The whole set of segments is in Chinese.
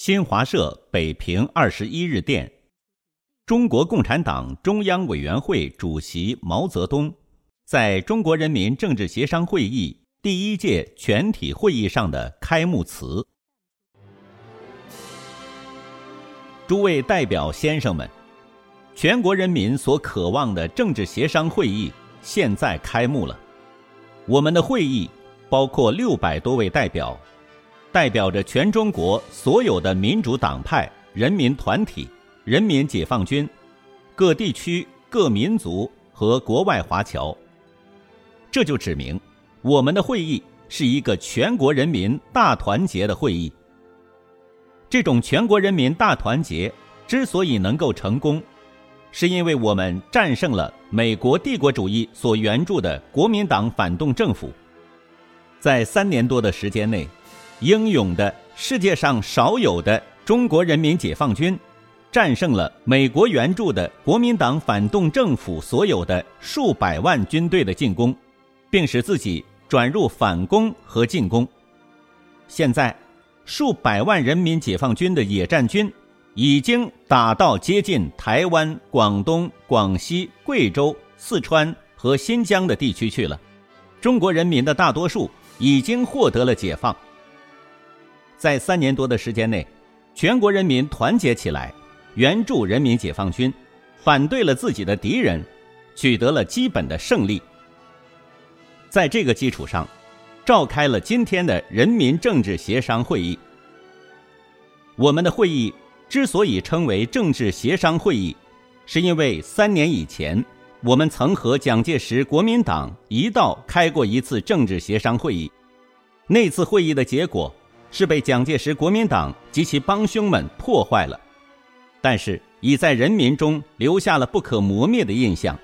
新华社北平二十一日电，中国共产党中央委员会主席毛泽东在中国人民政治协商会议第一届全体会议上的开幕词。诸位代表先生们，全国人民所渴望的政治协商会议现在开幕了。我们的会议包括六百多位代表。代表着全中国所有的民主党派、人民团体、人民解放军、各地区各民族和国外华侨。这就指明，我们的会议是一个全国人民大团结的会议。这种全国人民大团结之所以能够成功，是因为我们战胜了美国帝国主义所援助的国民党反动政府，在三年多的时间内。英勇的世界上少有的中国人民解放军，战胜了美国援助的国民党反动政府所有的数百万军队的进攻，并使自己转入反攻和进攻。现在，数百万人民解放军的野战军已经打到接近台湾、广东、广西、贵州、四川和新疆的地区去了。中国人民的大多数已经获得了解放。在三年多的时间内，全国人民团结起来，援助人民解放军，反对了自己的敌人，取得了基本的胜利。在这个基础上，召开了今天的人民政治协商会议。我们的会议之所以称为政治协商会议，是因为三年以前，我们曾和蒋介石国民党一道开过一次政治协商会议，那次会议的结果。是被蒋介石国民党及其帮凶们破坏了，但是已在人民中留下了不可磨灭的印象。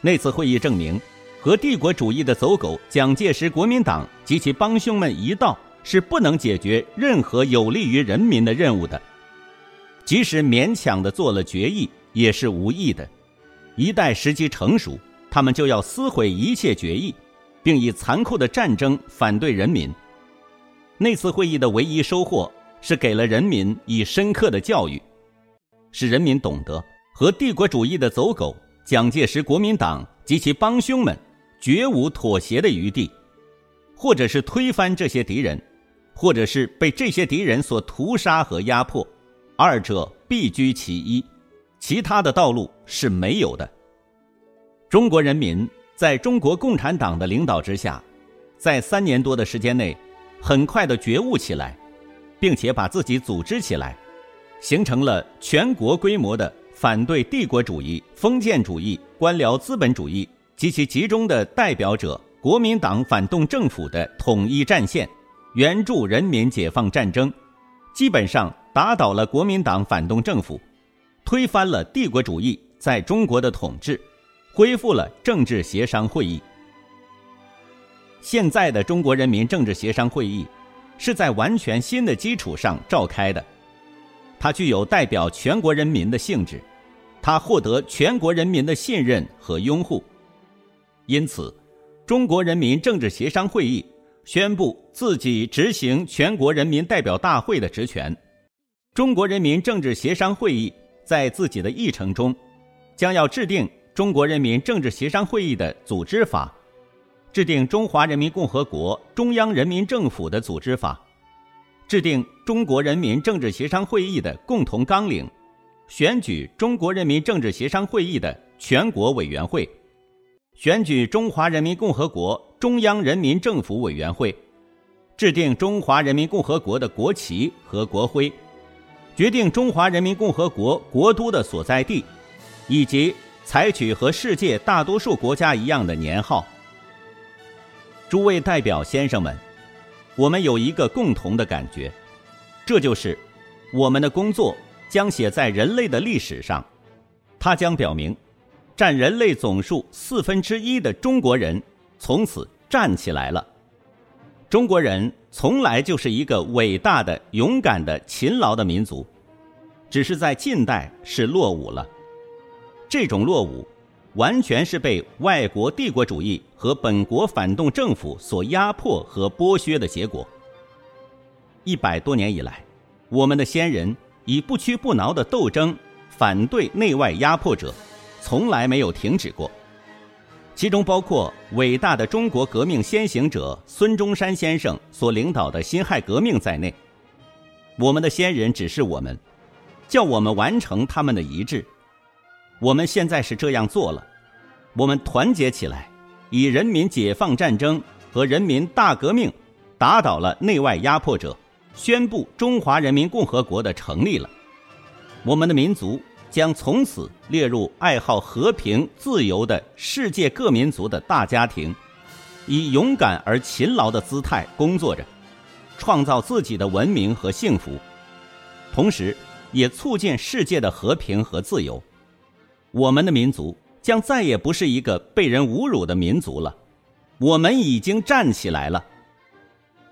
那次会议证明，和帝国主义的走狗蒋介石国民党及其帮凶们一道，是不能解决任何有利于人民的任务的。即使勉强的做了决议，也是无益的。一旦时机成熟，他们就要撕毁一切决议，并以残酷的战争反对人民。那次会议的唯一收获是给了人民以深刻的教育，使人民懂得和帝国主义的走狗蒋介石国民党及其帮凶们绝无妥协的余地，或者是推翻这些敌人，或者是被这些敌人所屠杀和压迫，二者必居其一，其他的道路是没有的。中国人民在中国共产党的领导之下，在三年多的时间内。很快的觉悟起来，并且把自己组织起来，形成了全国规模的反对帝国主义、封建主义、官僚资本主义及其集中的代表者——国民党反动政府的统一战线，援助人民解放战争，基本上打倒了国民党反动政府，推翻了帝国主义在中国的统治，恢复了政治协商会议。现在的中国人民政治协商会议，是在完全新的基础上召开的，它具有代表全国人民的性质，它获得全国人民的信任和拥护，因此，中国人民政治协商会议宣布自己执行全国人民代表大会的职权。中国人民政治协商会议在自己的议程中，将要制定中国人民政治协商会议的组织法。制定中华人民共和国中央人民政府的组织法，制定中国人民政治协商会议的共同纲领，选举中国人民政治协商会议的全国委员会，选举中华人民共和国中央人民政府委员会，制定中华人民共和国的国旗和国徽，决定中华人民共和国国都的所在地，以及采取和世界大多数国家一样的年号。诸位代表先生们，我们有一个共同的感觉，这就是我们的工作将写在人类的历史上，它将表明，占人类总数四分之一的中国人从此站起来了。中国人从来就是一个伟大的、勇敢的、勤劳的民族，只是在近代是落伍了。这种落伍。完全是被外国帝国主义和本国反动政府所压迫和剥削的结果。一百多年以来，我们的先人以不屈不挠的斗争反对内外压迫者，从来没有停止过。其中包括伟大的中国革命先行者孙中山先生所领导的辛亥革命在内。我们的先人指示我们，叫我们完成他们的遗志。我们现在是这样做了，我们团结起来，以人民解放战争和人民大革命打倒了内外压迫者，宣布中华人民共和国的成立了。我们的民族将从此列入爱好和平自由的世界各民族的大家庭，以勇敢而勤劳的姿态工作着，创造自己的文明和幸福，同时也促进世界的和平和自由。我们的民族将再也不是一个被人侮辱的民族了，我们已经站起来了。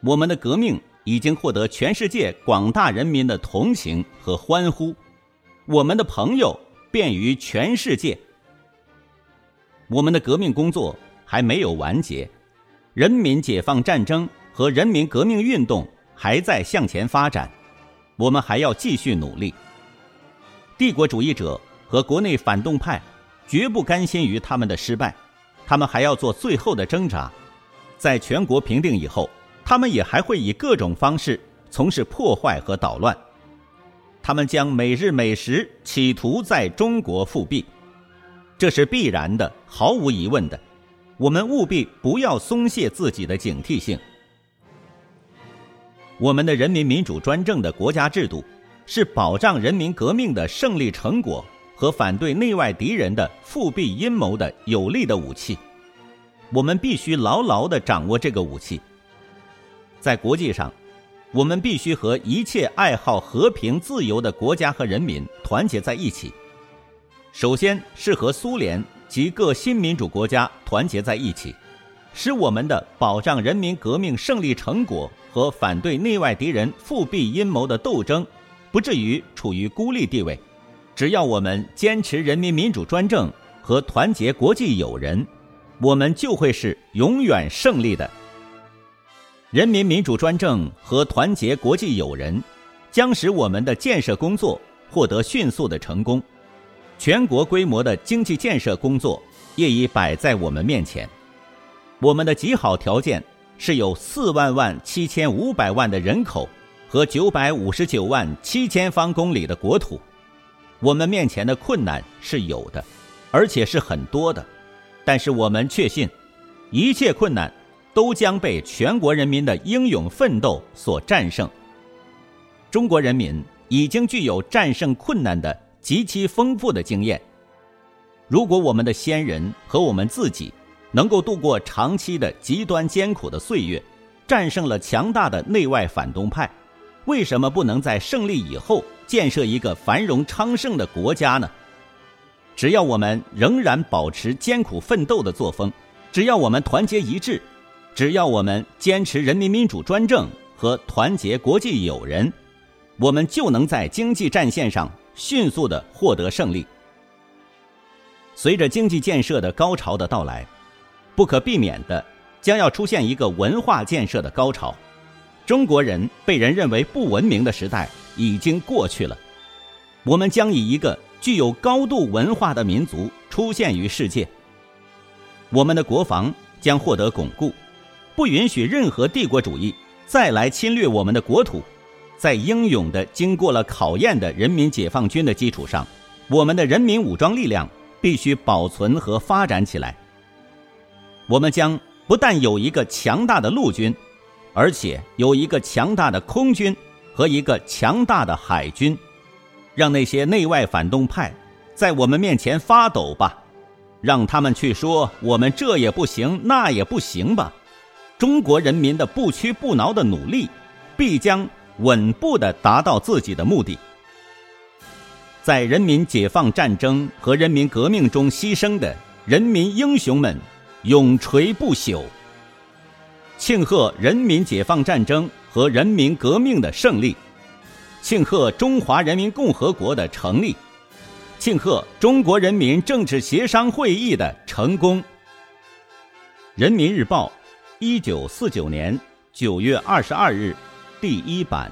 我们的革命已经获得全世界广大人民的同情和欢呼，我们的朋友便于全世界。我们的革命工作还没有完结，人民解放战争和人民革命运动还在向前发展，我们还要继续努力。帝国主义者。和国内反动派绝不甘心于他们的失败，他们还要做最后的挣扎。在全国平定以后，他们也还会以各种方式从事破坏和捣乱。他们将每日每时企图在中国复辟，这是必然的，毫无疑问的。我们务必不要松懈自己的警惕性。我们的人民民主专政的国家制度，是保障人民革命的胜利成果。和反对内外敌人的复辟阴谋的有力的武器，我们必须牢牢地掌握这个武器。在国际上，我们必须和一切爱好和平自由的国家和人民团结在一起。首先是和苏联及各新民主国家团结在一起，使我们的保障人民革命胜利成果和反对内外敌人复辟阴谋的斗争，不至于处于孤立地位。只要我们坚持人民民主专政和团结国际友人，我们就会是永远胜利的。人民民主专政和团结国际友人，将使我们的建设工作获得迅速的成功。全国规模的经济建设工作业已摆在我们面前。我们的极好条件是有四万万七千五百万的人口和九百五十九万七千方公里的国土。我们面前的困难是有的，而且是很多的，但是我们确信，一切困难都将被全国人民的英勇奋斗所战胜。中国人民已经具有战胜困难的极其丰富的经验。如果我们的先人和我们自己能够度过长期的极端艰苦的岁月，战胜了强大的内外反动派，为什么不能在胜利以后？建设一个繁荣昌盛的国家呢？只要我们仍然保持艰苦奋斗的作风，只要我们团结一致，只要我们坚持人民民主专政和团结国际友人，我们就能在经济战线上迅速的获得胜利。随着经济建设的高潮的到来，不可避免的将要出现一个文化建设的高潮。中国人被人认为不文明的时代。已经过去了，我们将以一个具有高度文化的民族出现于世界。我们的国防将获得巩固，不允许任何帝国主义再来侵略我们的国土。在英勇的、经过了考验的人民解放军的基础上，我们的人民武装力量必须保存和发展起来。我们将不但有一个强大的陆军，而且有一个强大的空军。和一个强大的海军，让那些内外反动派在我们面前发抖吧，让他们去说我们这也不行那也不行吧。中国人民的不屈不挠的努力，必将稳步的达到自己的目的。在人民解放战争和人民革命中牺牲的人民英雄们，永垂不朽。庆贺人民解放战争。和人民革命的胜利，庆贺中华人民共和国的成立，庆贺中国人民政治协商会议的成功。人民日报，一九四九年九月二十二日，第一版。